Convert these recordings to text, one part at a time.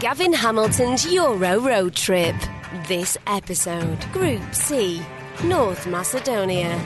Gavin Hamilton's Euro Road Trip. This episode, Group C, North Macedonia.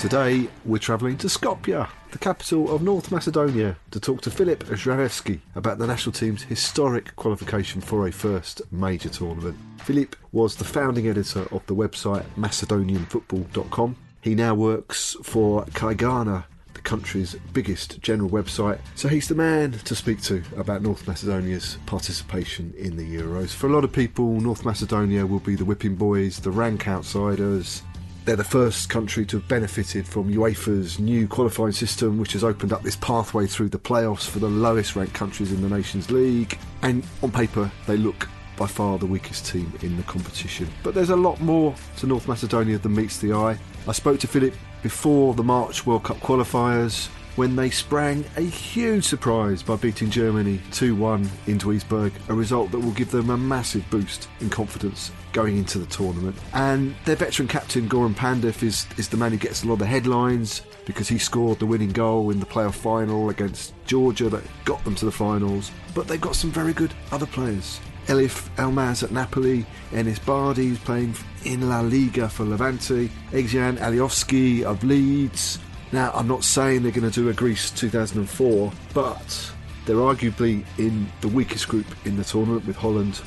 Today, we're travelling to Skopje, the capital of North Macedonia, to talk to Filip Zdraveski about the national team's historic qualification for a first major tournament. Filip was the founding editor of the website MacedonianFootball.com. He now works for Kajgana, the country's biggest general website, so he's the man to speak to about North Macedonia's participation in the Euros. For a lot of people, North Macedonia will be the whipping boys, the rank outsiders, they're the first country to have benefited from UEFA's new qualifying system, which has opened up this pathway through the playoffs for the lowest ranked countries in the Nations League. And on paper, they look by far the weakest team in the competition. But there's a lot more to North Macedonia than meets the eye. I spoke to Filip before the March World Cup qualifiers when they sprang a huge surprise by beating Germany 2 1 in Duisburg, a result that will give them a massive boost in confidence going into the tournament. And their veteran captain, Goran Pandev, is, is the man who gets a lot of the headlines because he scored the winning goal in the playoff final against Georgia that got them to the finals. But they've got some very good other players. Eljif Elmas at Napoli, Enis Bardi who's playing in La Liga for Levante, Ezgjan Alioski of Leeds, now, I'm not saying they're going to do a Greece 2004, but they're arguably in the weakest group in the tournament with Holland,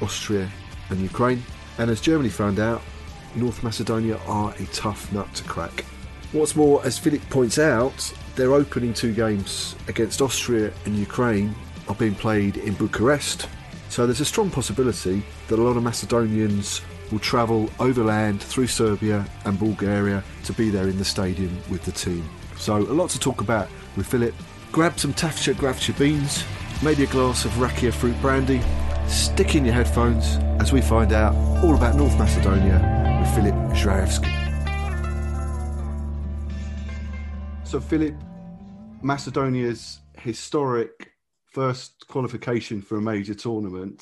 Austria, and Ukraine. And as Germany found out, North Macedonia are a tough nut to crack. What's more, as Filip points out, their opening two games against Austria and Ukraine are being played in Bucharest. So there's a strong possibility that a lot of Macedonians will travel overland through Serbia and Bulgaria to be there in the stadium with the team. So, a lot to talk about with Filip. Grab some Tavche Gravche beans, maybe a glass of Rakia fruit brandy, stick in your headphones as we find out all about North Macedonia with Filip Zdraveski. So, Filip, Macedonia's historic first qualification for a major tournament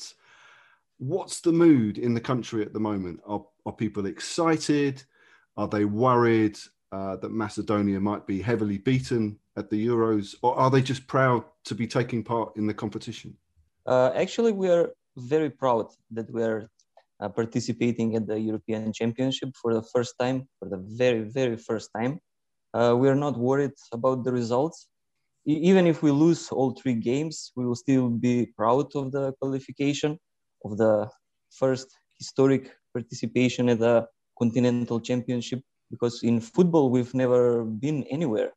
what's the mood in the country at the moment? Are, are people excited? Are they worried uh, that Macedonia might be heavily beaten at the Euros? Or are they just proud to be taking part in the competition? Uh, actually, we are very proud that we are uh, participating at the European Championship for the first time, for the very, very first time. Uh, we are not worried about the results. Even if we lose all three games, we will still be proud of the qualification of the first historic participation at the continental championship because in football we've never been anywhere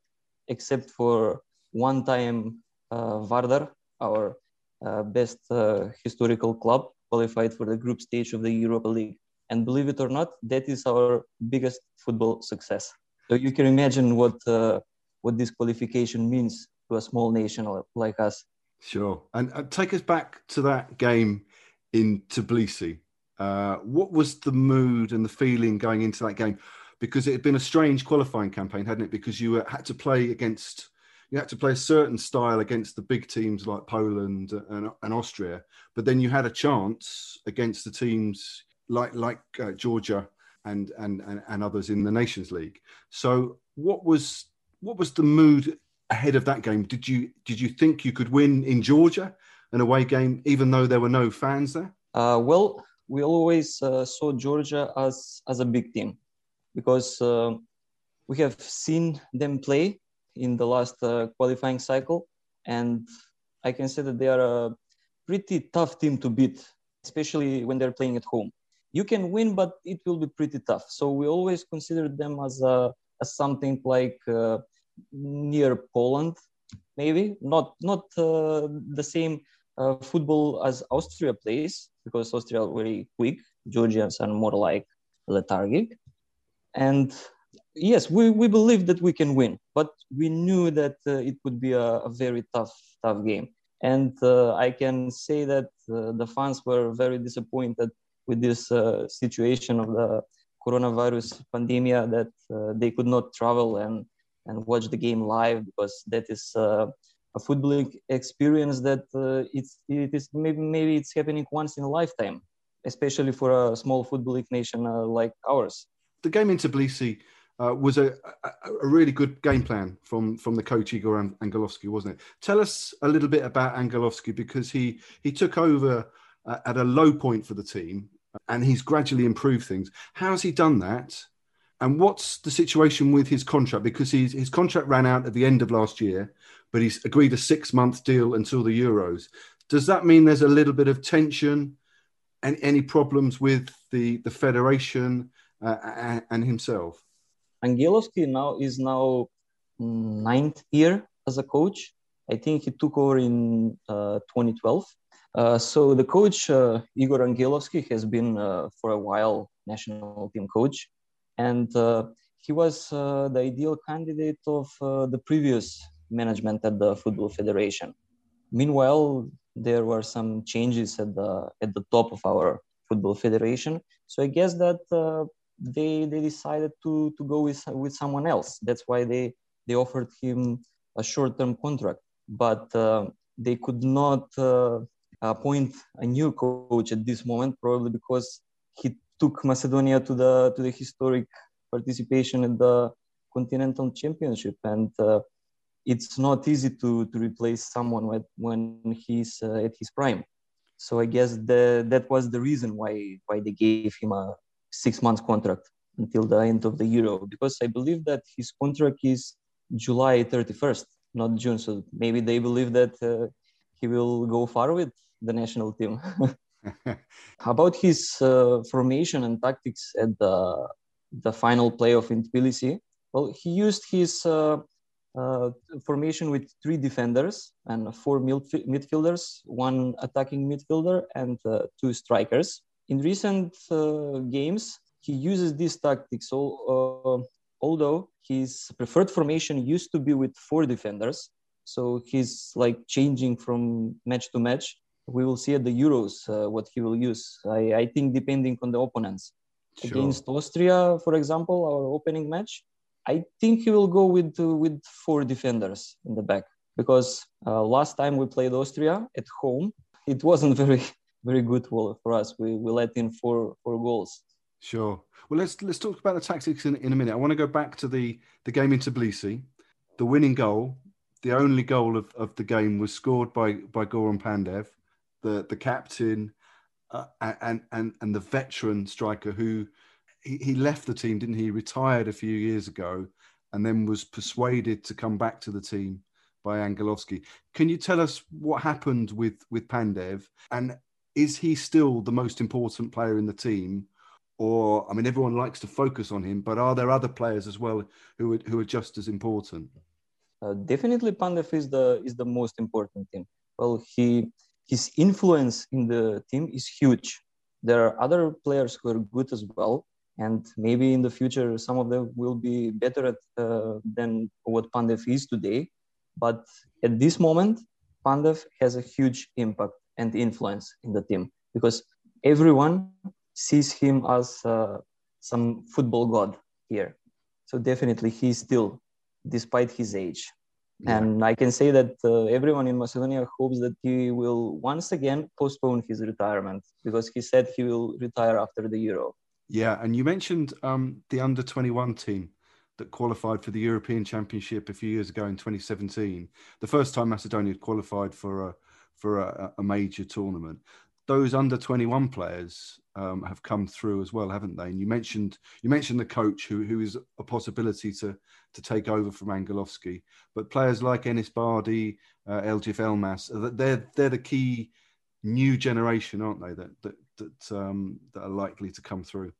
except for one time uh, Vardar, our uh, best uh, historical club, qualified for the group stage of the Europa League. And believe it or not, that is our biggest football success. So you can imagine what uh, what this qualification means to a small nation like us. Sure. And uh, take us back to that game in Tbilisi. Uh, what was the mood and the feeling going into that game? Because it had been a strange qualifying campaign, hadn't it? Because you had to play against you had to play a certain style against the big teams like Poland and, and Austria, but then you had a chance against the teams like like uh, Georgia and, and and and others in the Nations League. So what was what was the mood ahead of that game? Did you did you think you could win in Georgia, an away game, even though there were no fans there? Uh, well, we always uh, saw Georgia as as a big team because uh, we have seen them play in the last uh, qualifying cycle, and I can say that they are a pretty tough team to beat, especially when they're playing at home. You can win, but it will be pretty tough. So we always considered them as a as something like uh, near Poland, maybe not not uh, the same uh, football as Austria plays because Austria are very quick. Georgians are more like lethargic, and yes, we, we believe that we can win, but we knew that uh, it would be a, a, very tough tough game. And uh, I can say that uh, the fans were very disappointed with this situation of the coronavirus pandemic that uh, they could not travel and and watch the game live because that is uh, a footballing experience that it's it is maybe maybe it's happening once in a lifetime, especially for a small footballing nation like ours. The game in Tbilisi uh, was a, a, a, really good game plan from from the coach Igor Angelovski, wasn't it? Tell us a little bit about Angelovski because he he took over uh, at a low point for the team and he's gradually improved things. How has he done that? And what's the situation with his contract? Because he's, his contract ran out at the end of last year, but he's agreed a six month deal until the Euros. Does that mean there's a little bit of tension and any problems with the the federation uh, and himself? Angelovski now is now ninth year as a coach. I think he took over in uh, 2012. Uh, so the coach uh, Igor Angelovski has been uh, for a while national team coach, and uh, he was uh, the ideal candidate of the previous management at the Football Federation. Meanwhile, there were some changes at the at the top of our Football Federation. So I guess that they they decided to to go with with someone else. That's why they they offered him a short term contract, but uh, they could not uh, appoint a new coach at this moment, probably because he took Macedonia to the to the historic participation in the continental championship, and uh, it's not easy to to replace someone when when he's uh, at his prime. So I guess the, that was the reason why why they gave him a six months contract until the end of the Euro because I believe that his contract is July 31st, not June. So maybe they believe that uh, he will go far with the national team. About his uh, formation and tactics at the the final playoff in Tbilisi, well, he used his uh, uh, formation with three defenders and four midfielders, one attacking midfielder, and uh, two strikers in recent uh, games, he uses these tactics. So, uh, although his preferred formation used to be with four defenders, so he's like changing from match to match. We will see at the Euros uh, what he will use. I, I, think depending on the opponents. Sure. Against Austria, for example, our opening match, I think he will go with uh, with four defenders in the back because uh, last time we played Austria at home, it wasn't very very good for us. We, we let in four four goals. Sure. Well, let's let's talk about the tactics in, in a minute. I want to go back to the the game in Tbilisi. The winning goal, the only goal of, of the game, was scored by by Goran Pandev, the the captain, uh, and and and the veteran striker who he, he left the team, didn't he? Retired a few years ago, and then was persuaded to come back to the team by Angelovski. Can you tell us what happened with with Pandev and is he still the most important player in the team? Or, I mean, everyone likes to focus on him, but are there other players as well who are, who are just as important? Uh, definitely, Pandev is the is the most important team. Well, he his influence in the team is huge. There are other players who are good as well, and maybe in the future some of them will be better at uh, than what Pandev is today. But at this moment, Pandev has a huge impact and influence in the team because everyone sees him as uh, some football god here. So definitely he's still, despite his age. Yeah. And I can say that uh, everyone in Macedonia hopes that he will once again postpone his retirement because he said he will retire after the Euro. Yeah, and you mentioned um, the under 21 team that qualified for the European Championship a few years ago in 2017. The first time Macedonia had qualified for a for a, a major tournament. Those under 21 players um, have come through as well, haven't they? And you mentioned you mentioned the coach who who is a possibility to to take over from Angelovski, but players like Enis Bardi, uh, Eljif Elmas, they're they're the key new generation, aren't they? That that that um, that are likely to come through.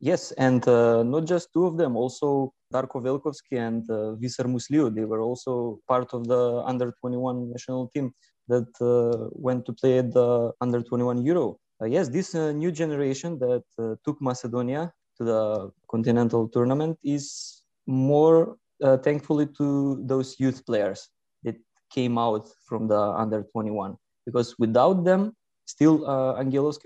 Yes, and uh, not just two of them, also Darko Velkovski and uh, Visar Musliu. They were also part of the under 21 national team that uh, went to play at the under 21 Euro. Uh, yes, this uh, new generation that uh, took Macedonia to the continental tournament is more uh, thankfully to those youth players that came out from the under 21 because without them still uh,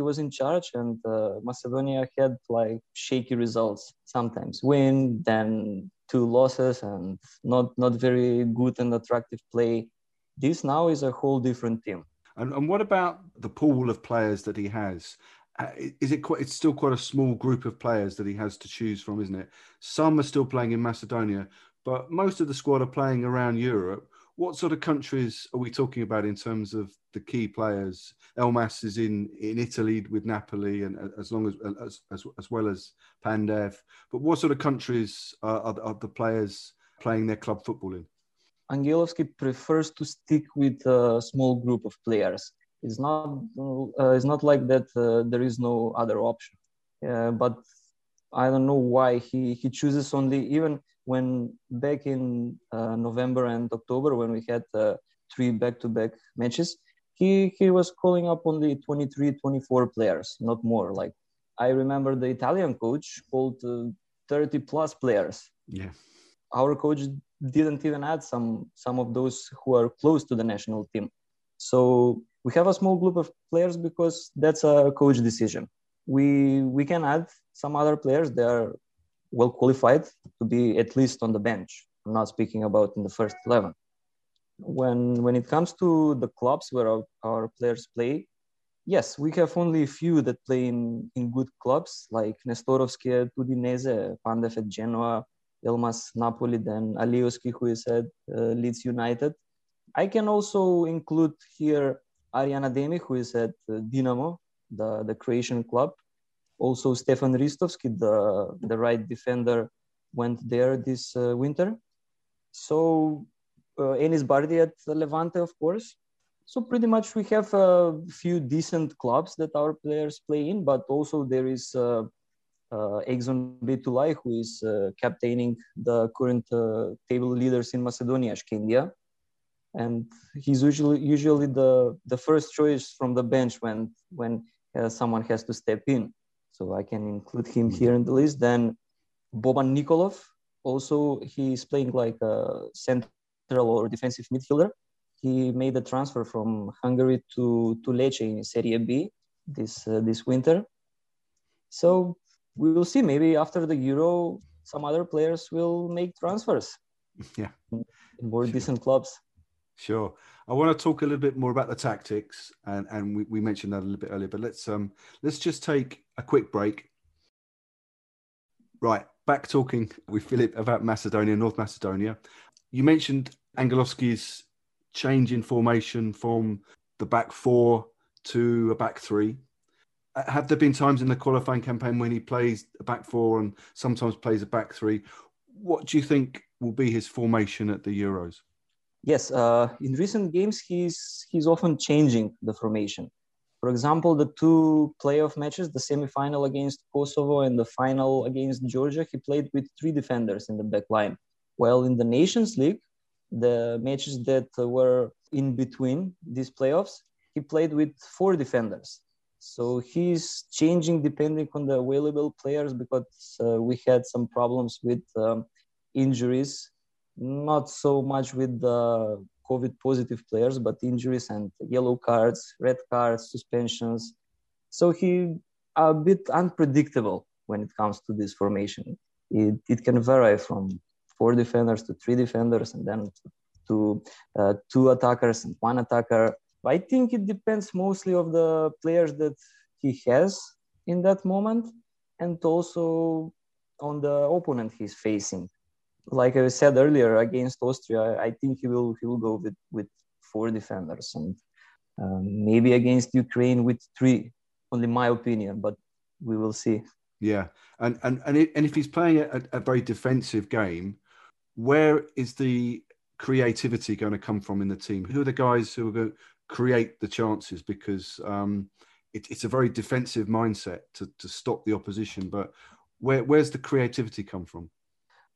was in charge and uh, Macedonia had like shaky results sometimes. Win then two losses and not not very good and attractive play. This now is a whole different team. And, and what about the pool of players that he has? Uh, is it quite it's still quite a small group of players that he has to choose from isn't it? Some are still playing in macedonia but most of the squad are playing around europe what sort of countries are we talking about in terms of the key players? Elmas is in, in Italy with Napoli, and as long as as, as, as well as Pandev. But what sort of countries are, are, are, the players playing their club football in? Angelovski prefers to stick with a small group of players. It's not uh, it's not like that. Uh, there is no other option. Uh, but I don't know why he he chooses only even when back in uh, November and October when we had uh, three back-to-back matches, he he was calling up only 23, 24 players, not more. Like I remember the Italian coach called uh, 30 plus players. Yeah, our coach didn't even add some some of those who are close to the national team. So we have a small group of players because that's a coach decision. We we can add some other players. They are well qualified to be at least on the bench. I'm not speaking about in the first 11. When, when it comes to the clubs where our, our players play, yes, we have only a few that play in, in good clubs like Nestorovski Udinese, Pandev at Genoa, Elmas Napoli, then Alioski who is at uh, Leeds United. I can also include here Arian Ademi, who is at uh, Dinamo, the, the Croatian club. Also, Stefan Ristovski, the, the right defender, went there this uh, winter. So, uh, Enis Bardi at Levante, of course. So, pretty much we have a few decent clubs that our players play in, but also there is uh, uh, Egzon Bejtulai, who is uh, captaining the current uh, table leaders in Macedonia, Shkendija. And he's usually usually the, the first choice from the bench when when uh, someone has to step in so I can include him here in the list. Then Boban Nikolov, also he's playing like a central or defensive midfielder. He made a transfer from Hungary to to Lecce in Serie B this uh, this winter. So we will see. Maybe after the Euro, some other players will make transfers. Yeah, in more sure. decent clubs. Sure. I want to talk a little bit more about the tactics, and, and we, we mentioned that a little bit earlier. But let's um let's just take a quick break. Right, back talking with Filip about Macedonia, North Macedonia. You mentioned Angelovski's change in formation from the back four to a back three. Uh, have there been times in the qualifying campaign when he plays a back four and sometimes plays a back three? What do you think will be his formation at the Euros? Yes, uh, in recent games, he's, he's often changing the formation. For example, the two playoff matches, the semifinal against Kosovo and the final against Georgia, he played with three defenders in the back line. While in the Nations League, the matches that were in between these playoffs, he played with four defenders. So he's changing depending on the available players because uh, we had some problems with um, injuries not so much with the COVID positive players, but injuries and yellow cards, red cards, suspensions. So he a bit unpredictable when it comes to this formation. It, it can vary from four defenders to three defenders and then to uh, two attackers and one attacker. I think it depends mostly of the players that he has in that moment, and also on the opponent he's facing. Like I said earlier, against Austria, I think he will he will go with with four defenders, and um, maybe against Ukraine with three. Only my opinion, but we will see. Yeah, and and and, it, and if he's playing a, a very defensive game, where is the creativity going to come from in the team? Who are the guys who are going to create the chances? Because um, it, it's a very defensive mindset to, to stop the opposition. But where, where's the creativity come from?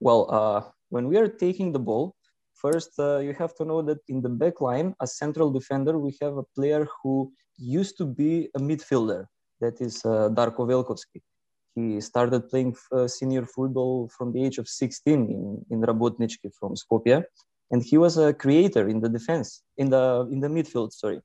Well, uh, when we are taking the ball, first uh, you have to know that in the back line, as central defender, we have a player who used to be a midfielder. That is uh, Darko Velkovsky. He started playing uh, senior football from the age of 16 in, in Rabotnički from Skopje. And he was a creator in the defense, in the, in the midfield, sorry.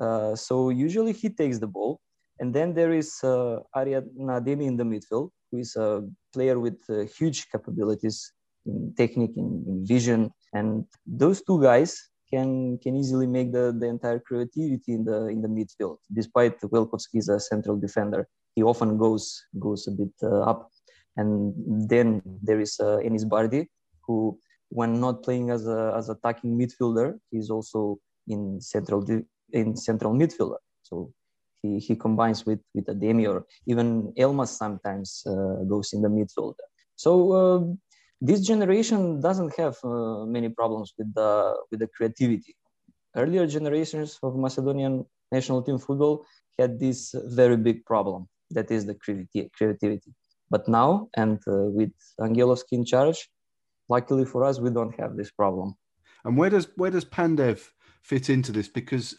Uh, so usually he takes the ball. And then there is uh, Arian Ademi in the midfield, who is a player with uh, huge capabilities in technique, in, in, vision. And those two guys can can easily make the, the entire creativity in the in the midfield. Despite Velkovsky is a central defender, he often goes goes a bit uh, up. And then there is uh, Enis Bardi, who when not playing as a as attacking midfielder, he's also in central in central midfielder. So he, he combines with with Ademi or even Elmas sometimes uh, goes in the midfield. So uh, this generation doesn't have uh, many problems with the with the creativity. Earlier generations of Macedonian national team football had this very big problem that is the creativity. But now, and with Angelovski in charge, luckily for us, we don't have this problem. And where does where does Pandev fit into this? Because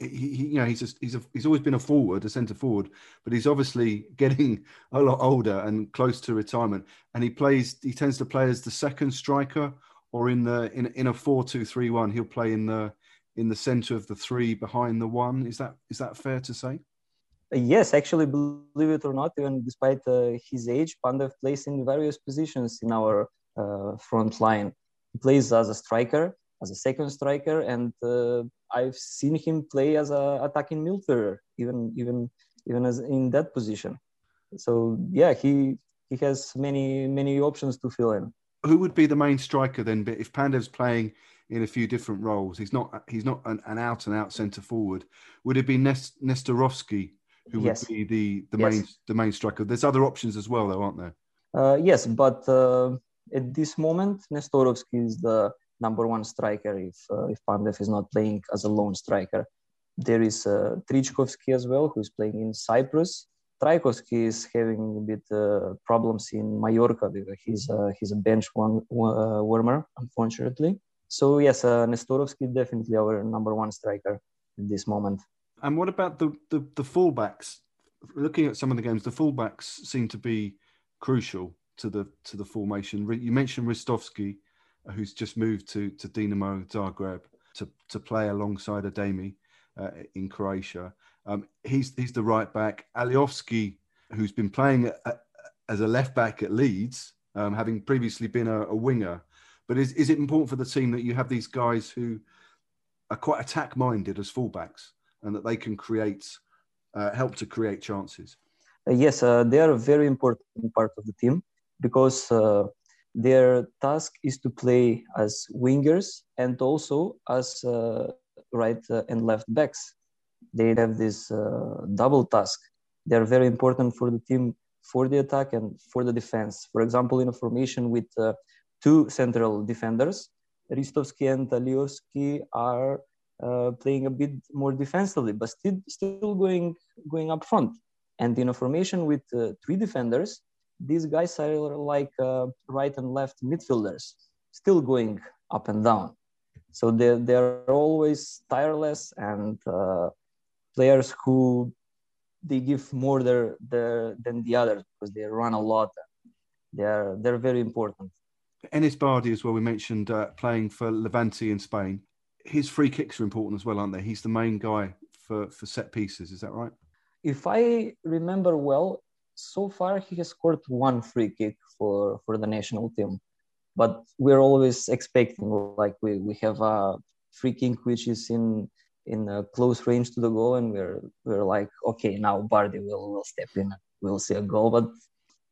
he, you know, he's a, he's a, he's always been a forward, a centre forward, but he's obviously getting a lot older and close to retirement. And he plays, he tends to play as the second striker, or in the in in a four two three one, he'll play in the in the centre of the three behind the one. Is that is that fair to say? Yes, actually, believe it or not, even despite uh, his age, Pandev plays in various positions in our uh, front line. He plays as a striker, as a second striker, and uh, I've seen him play as a attacking midfielder, even even even as in that position. So yeah, he he has many many options to fill in. Who would be the main striker then? But if Pandev's playing in a few different roles, he's not he's not an, an out and out centre forward. Would it be Nest, Nestorovski who yes. would be the the yes. main the main striker? There's other options as well, though, aren't there? Uh, yes, but uh, at this moment, Nestorovski is the number one striker if uh, if Pandev is not playing as a lone striker. There is uh, Trichkovski as well, who is playing in Cyprus. Trajkovski is having a bit uh, problems in Mallorca because he's uh, he's a bench one, uh, warmer, unfortunately. So yes, uh, Nestorovski definitely our number one striker at this moment. And what about the, the the fullbacks? Looking at some of the games, the fullbacks seem to be crucial to the to the formation. You mentioned Ristovski who's just moved to to Dinamo Zagreb to to play alongside Ademi uh, in Croatia. Um, he's he's the right back. Alioski, who's been playing a, a, as a left back at Leeds, um, having previously been a, a, winger. But is is it important for the team that you have these guys who are quite attack minded as fullbacks and that they can create uh, help to create chances? Uh, yes, uh, they are a very important part of the team because uh, their task is to play as wingers and also as uh, right uh, and left backs. They have this uh, double task. They are very important for the team for the attack and for the defense. For example, in a formation with uh, two central defenders, Ristovski and Alioski are uh, playing a bit more defensively, but still, still going going up front. And in a formation with uh, three defenders, these guys are like uh, right and left midfielders, still going up and down. So they're, they're always tireless and uh, players who they give more their, their, than the others because they run a lot. They're, they're very important. Enis Bardi as well, we mentioned uh, playing for Levante in Spain. His free kicks are important as well, aren't they? He's the main guy for, for set pieces, is that right? If I remember well, so far he has scored one free kick for for the national team but we're always expecting like we, we have a free kick which is in in a close range to the goal and we're we're like okay now Bardi will will step in we'll see a goal but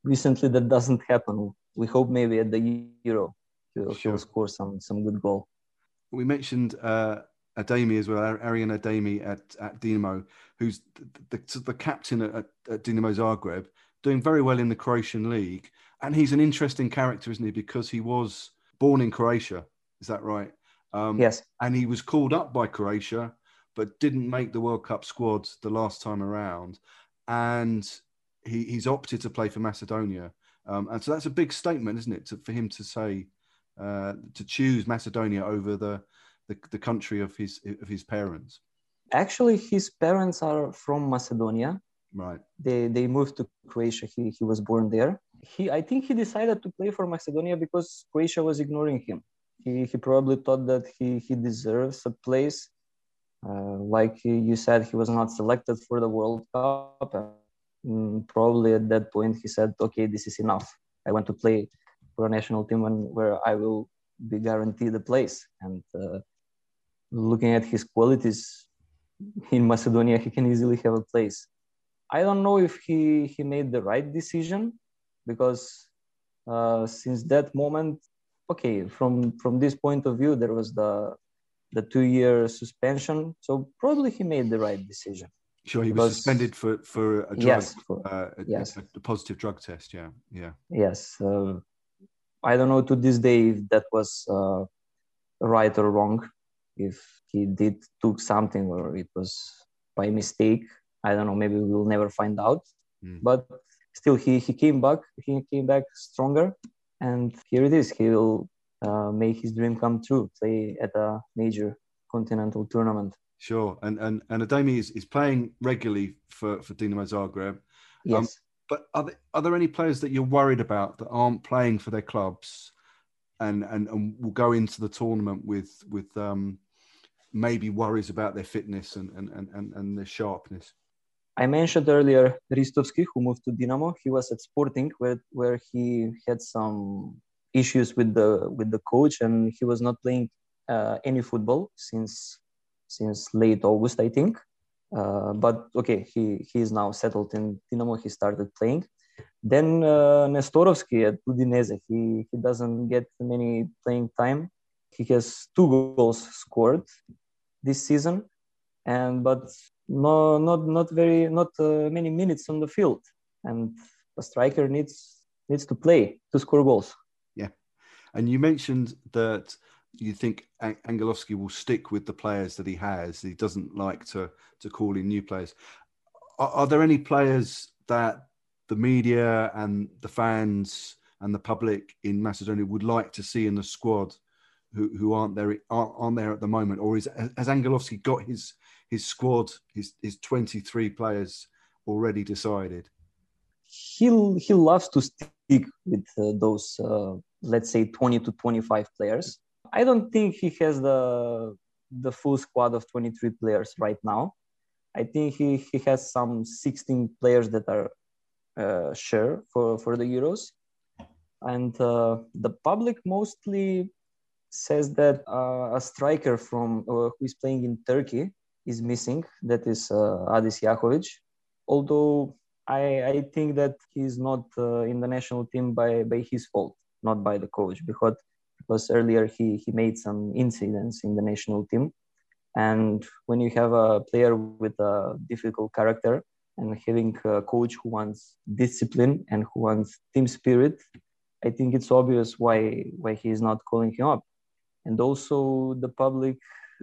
recently that doesn't happen we hope maybe at the euro he'll, sure. he'll score some some good goal we mentioned uh Ademi as well, Arian Ademi at, at Dinamo, who's the, the, the captain at, at Dinamo Zagreb, doing very well in the Croatian league. And he's an interesting character, isn't he? Because he was born in Croatia. Is that right? Um, yes. And he was called up by Croatia, but didn't make the World Cup squad the last time around. And he, he's opted to play for Macedonia. Um, and so that's a big statement, isn't it, to, for him to say, uh, to choose Macedonia over the, the, the country of his, of his parents? Actually, his parents are from Macedonia. Right. They, they moved to Croatia. He, he was born there. He, I think he decided to play for Macedonia because Croatia was ignoring him. He, he probably thought that he, he deserves a place. Uh, like you said, he was not selected for the World Cup. And probably at that point, he said, okay, this is enough. I want to play for a national team and where I will be guaranteed a place. And uh, looking at his qualities in Macedonia, he can easily have a place. I don't know if he, he made the right decision because uh, since that moment, okay, from, from this point of view, there was the, the two year suspension. So probably he made the right decision. Sure, he was suspended for, for a drug, yes, for, uh, a, yes. A, a, positive drug test. Yeah, yeah. Yes. Uh, I don't know to this day if that was uh, right or wrong if he did took something or it was by mistake i don't know maybe we'll never find out. Mm. but still he he came back he came back stronger and here it is. He will uh, make his dream come true play at a major continental tournament. Sure and and and ademi is, is playing regularly for for dinamo zagreb. Um, yes. um, but are there, are there any players that you're worried about that aren't playing for their clubs and and, and will go into the tournament with with um maybe worries about their fitness and, and, and, and their sharpness? I mentioned earlier Ristovski, who moved to Dinamo. He was at Sporting, where, where he had some issues with the with the coach, and he was not playing uh, any football since since late August, I think. Uh, but okay, he he is now settled in Dinamo. He started playing. Then uh, Nestorovski at Udinese. He he doesn't get many playing time. He has two goals scored this season, and but no, not not very not uh, many minutes on the field. And a striker needs needs to play to score goals. Yeah, and you mentioned that you think Angelovski will stick with the players that he has. He doesn't like to to call in new players. Are, are there any players that the media and the fans and the public in Macedonia would like to see in the squad who, who aren't there aren't, aren't there at the moment, or is has Angelovski got his his squad, his his twenty three players already decided? He he loves to stick with uh, those uh, let's say twenty to twenty five players. I don't think he has the the full squad of twenty three players right now. I think he, he has some 16 players that are uh, sure for, for the Euros. And uh, the public mostly says that uh, a striker from uh, who is playing in Turkey is missing. That is uh, Adis Jahovic. Although I, I think that he's not uh, in the national team by, by his fault, not by the coach, because because earlier he, he made some incidents in the national team. And when you have a player with a difficult character and having a coach who wants discipline and who wants team spirit, I think it's obvious why why he is not calling him up and also the public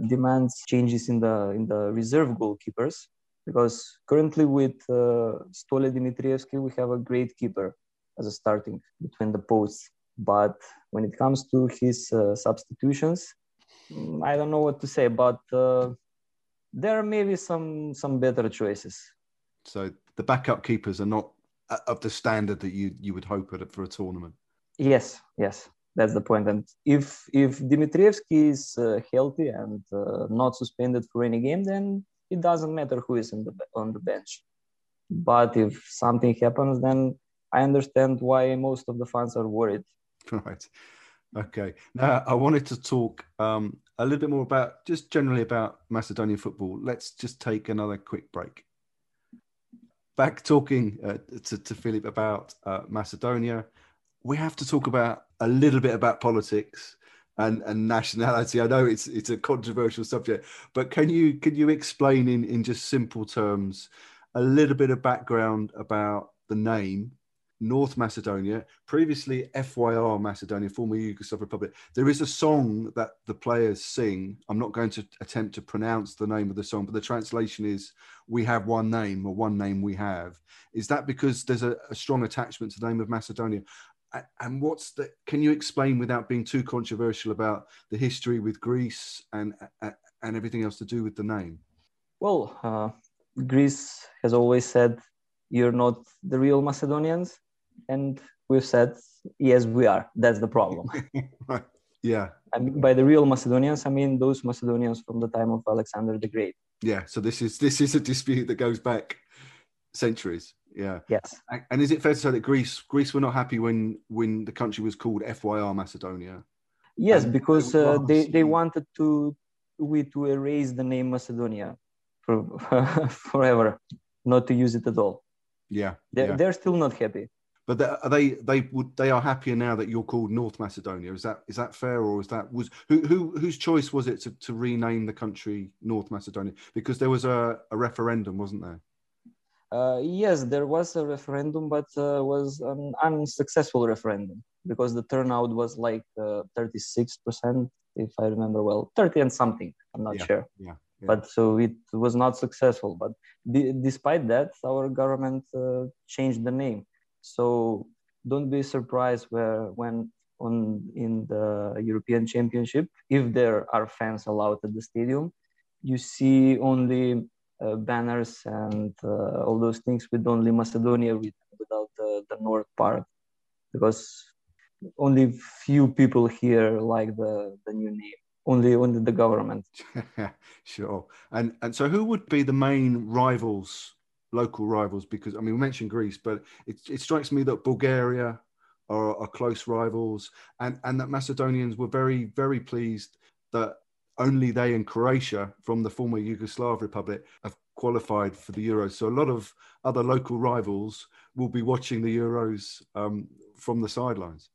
demands changes in the in the reserve goalkeepers because currently with uh, Stole Dimitrievski we have a great keeper as a starting between the posts. But when it comes to his uh, substitutions mm, I don't know what to say but uh, there are maybe some some better choices. So the backup keepers are not of the standard that you you would hope for a tournament? Yes yes that's the point. And if if Dimitrievski is uh, healthy and uh, not suspended for any game, then it doesn't matter who is the, on the bench. But if something happens, then I understand why most of the fans are worried. Right. Okay. Now, I wanted to talk um, a little bit more about just generally about Macedonian football. Let's just take another quick break. Back talking uh, to, to Filip about uh, Macedonia, we have to talk about a little bit about politics and, and nationality. I know it's it's a controversial subject, but can you can you explain in, in just simple terms a little bit of background about the name North Macedonia, previously FYR Macedonia, former Yugoslav Republic. There is a song that the players sing. I'm not going to attempt to pronounce the name of the song, but the translation is "We have one name" or "One name we have." Is that because there's a, a strong attachment to the name of Macedonia? And what's the? Can you explain without being too controversial about the history with Greece and and everything else to do with the name? Well, uh, Greece has always said you're not the real Macedonians and we've said yes we are that's the problem right. yeah I mean, by the real macedonians i mean those macedonians from the time of alexander the great yeah so this is this is a dispute that goes back centuries yeah yes and is it fair to say that greece greece were not happy when when the country was called fyr macedonia yes and because uh, they they wanted to we to erase the name macedonia for, forever not to use it at all yeah they're, yeah. they're still not happy but are they they would they are happier now that you're called North Macedonia. Is that is that fair or is that was who who whose choice was it to, to rename the country North Macedonia? Because there was a, a referendum, wasn't there? Uh, yes, there was a referendum, but uh, was an unsuccessful referendum because the turnout was like uh, 36%, if I remember well, 30 and something. I'm not yeah, sure. Yeah, yeah, But so it was not successful. But despite that, our government uh, changed the name so don't be surprised where when on in the European Championship, if there are fans allowed at the stadium, you see only banners and uh, all those things with only Macedonia without the, the north part, because only few people here like the, the new name. Only only the government. sure. And and so who would be the main rivals local rivals because I mean we mentioned Greece, but it, it strikes me that Bulgaria are, are, close rivals, and and that Macedonians were very very pleased that only they and Croatia from the former Yugoslav Republic have qualified for the Euros. So a lot of other local rivals will be watching the Euros um, from the sidelines.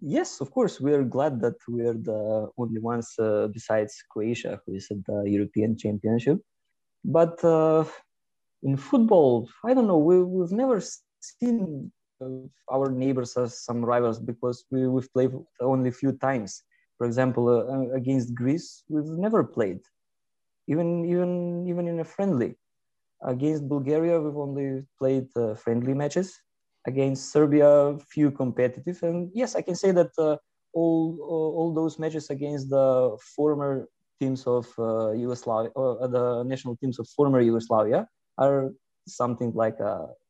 Yes, of course. We are glad that we are the only ones uh, besides Croatia who is at the European Championship. But uh, in football, I don't know. We, we've never seen uh, our neighbors as some rivals because we, we've played only a few times. For example, uh, uh, against Greece, we've never played, even even even in a friendly. Against Bulgaria, we've only played uh, friendly matches. Against Serbia, few competitive, and yes, I can say that uh, all all those matches against the former teams of uh, Yugoslavia, or the national teams of former Yugoslavia, are something like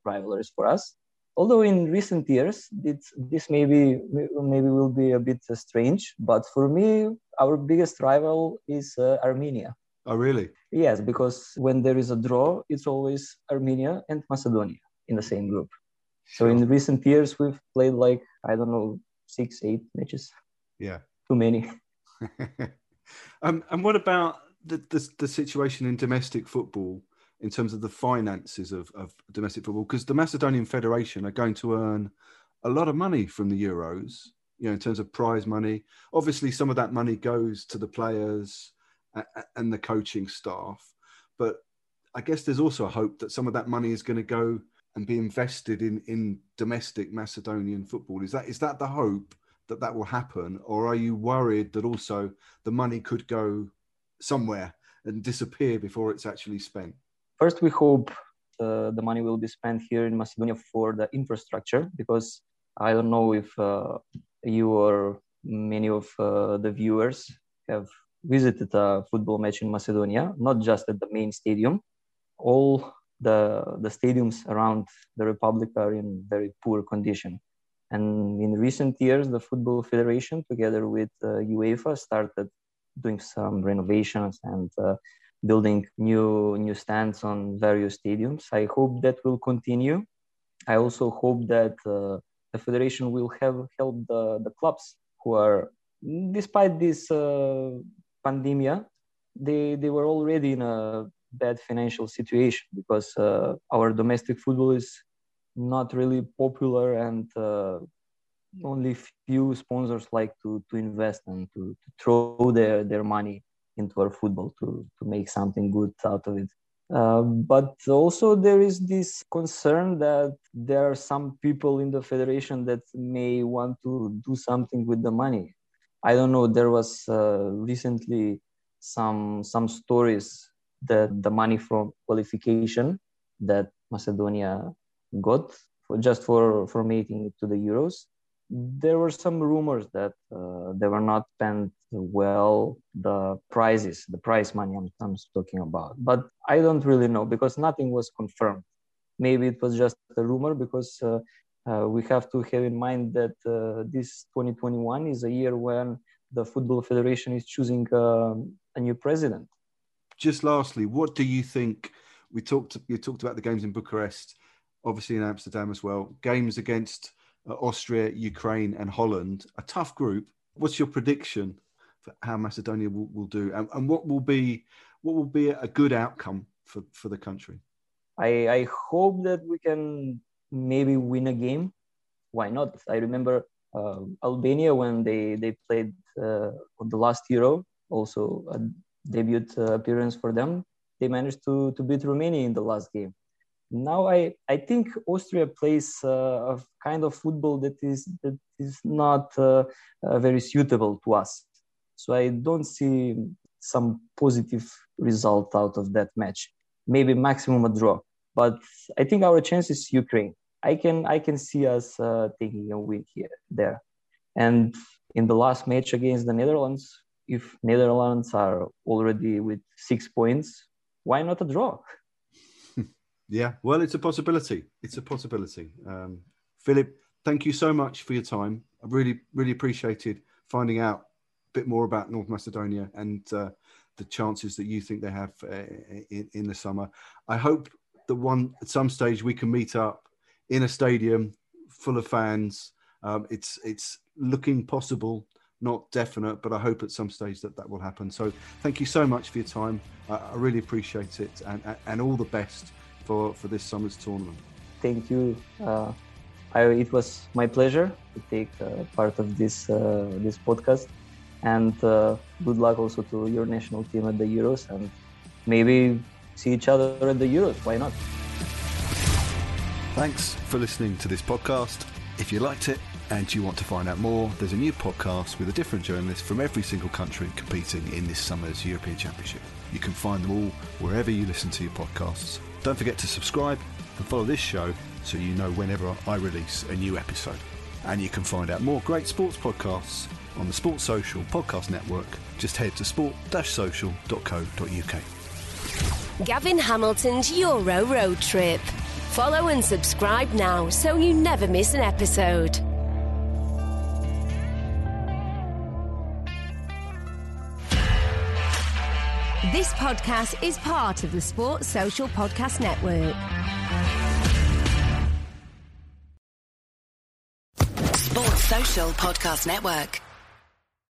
rivalries for us. Although in recent years, this, this maybe maybe will be a bit strange, but for me, our biggest rival is uh, Armenia. Oh, really? Yes, because when there is a draw, it's always Armenia and Macedonia in the same group. Sure. So in recent years, we've played like I don't know six, eight matches. Yeah, too many. um, and what about the, the the situation in domestic football? In terms of the finances of, of domestic football because the Macedonian Federation are going to earn a lot of money from the Euros, you know, in terms of prize money. Obviously, some of that money goes to the players and the coaching staff, but I guess there's also a hope that some of that money is going to go and be invested in in domestic Macedonian football. Is that is that the hope that that will happen, or are you worried that also the money could go somewhere and disappear before it's actually spent? First, we hope uh, the money will be spent here in Macedonia for the infrastructure because I don't know if uh, you or many of uh, the viewers have visited a football match in Macedonia, not just at the main stadium. All the, the stadiums around the republic are in very poor condition. And in recent years, the Football Federation, together with uh, UEFA, started doing some renovations and uh, building new new stands on various stadiums. I hope that will continue. I also hope that uh, the federation will have helped the, the clubs who are despite this uh, pandemia, they they were already in a bad financial situation because uh, our domestic football is not really popular and uh, only few sponsors like to to invest and to, to throw their their money into our football to to make something good out of it. Uh, but also there is this concern that there are some people in the federation that may want to do something with the money. I don't know. There was uh, recently some some stories that the money from qualification that Macedonia got for, just for for making it to the Euros there were some rumors that uh, they were not spent well the prizes the prize money I'm, I'm talking about. But i don't really know because nothing was confirmed. Maybe it was just a rumor because uh, uh, we have to have in mind that uh, this 2021 is a year when the football federation is choosing um, a new president. Just lastly what do you think? We talked you talked about the games in bucharest obviously in amsterdam as well. Games against uh, Austria, Ukraine, and Holland, a tough group. What's your prediction how Macedonia will, will do, and, and, what will be what will be a good outcome for, for the country? I, I hope that we can maybe win a game. Why not? I remember uh, Albania when they they played uh, on the last Euro, also a debut uh, appearance for them. They managed to to beat Romania in the last game now I, I think Austria plays uh, a kind of football that is that is not uh, uh, very suitable to us. So I don't see some positive result out of that match. Maybe maximum a draw, but I think our chance is Ukraine. I can I can see us uh, taking a win here there, and in the last match against the Netherlands, if Netherlands are already with six points, why not a draw? Yeah, well, it's a possibility. It's a possibility. Um, Filip, thank you so much for your time. I really, really appreciated finding out bit more about North Macedonia and uh, the chances that you think they have uh, in, in, the summer. I hope that one at some stage we can meet up in a stadium full of fans. Um, it's it's looking possible, not definite, but I hope at some stage that that will happen. So thank you so much for your time. I, I really appreciate it, and, and all the best for, for this summer's tournament. Thank you. Uh, I, it was my pleasure to take uh, part of this uh, this podcast, and uh, good luck also to your national team at the Euros, and maybe see each other at the Euros. Why not? Thanks for listening to this podcast. If you liked it and you want to find out more, there's a new podcast with a different journalist from every single country competing in this summer's European Championship. You can find them all wherever you listen to your podcasts. Don't forget to subscribe and follow this show so you know whenever I release a new episode. And you can find out more great sports podcasts on the Sports Social Podcast Network. Just head to sport-social.co.uk. Gavin Hamilton's Euro Road Trip. Follow and subscribe now so you never miss an episode. This podcast is part of the Sports Social Podcast Network. Sports Social Podcast Network.